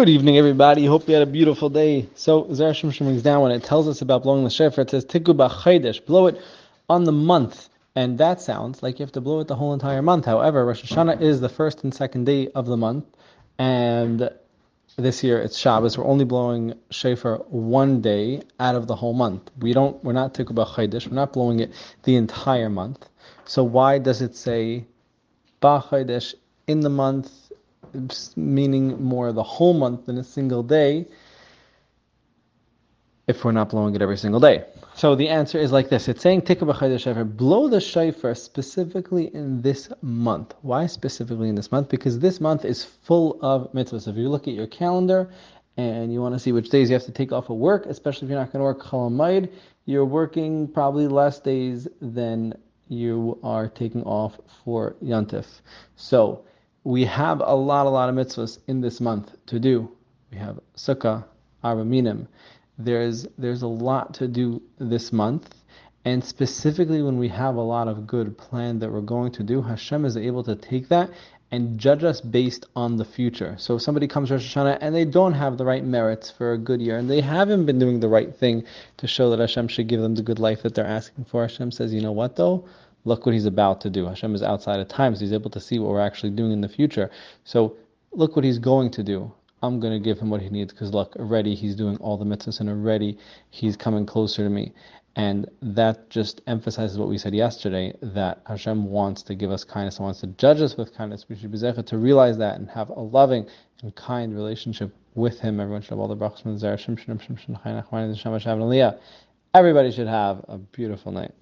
Good evening, everybody. Hope you had a beautiful day. So, Zera Shimshon brings down when it tells us about blowing the shofar, it says, Tiku b'chaydesh, blow it on the month. And that sounds like you have to blow it the whole entire month. However, Rosh Hashanah is the first and second day of the month. And this year it's Shabbos. We're only blowing shofar one day out of the whole month. We don't, we're not Tiku b'chaydesh, we're not blowing it the entire month. So why does it say b'chaydesh in the month meaning more the whole month than a single day, if we're not blowing it every single day. So the answer is like this. It's saying Tikka shofar, blow the shofar specifically in this month. Why specifically in this month? Because this month is full of mitzvahs. If you look at your calendar and you want to see which days you have to take off of work, especially if you're not going to work Chol Hamoed, you're working probably less days than you are taking off for Yantif. So we have a lot, a lot of mitzvahs in this month to do. We have Sukkah, Arba Minim. There's there's a lot to do this month, and specifically when we have a lot of good plan that we're going to do, Hashem is able to take that and judge us based on the future. So if somebody comes to Rosh Hashanah and they don't have the right merits for a good year, and they haven't been doing the right thing to show that Hashem should give them the good life that they're asking for, Hashem says, you know what though? Look what he's about to do. Hashem is outside of time, so he's able to see what we're actually doing in the future. So look what he's going to do. I'm going to give him what he needs because look, already he's doing all the mitzvahs and already he's coming closer to me. And that just emphasizes what we said yesterday that Hashem wants to give us kindness and wants to judge us with kindness. We should be zeichet to realize that and have a loving and kind relationship with Him. Everyone should have all the brachas from Everybody should have a beautiful night.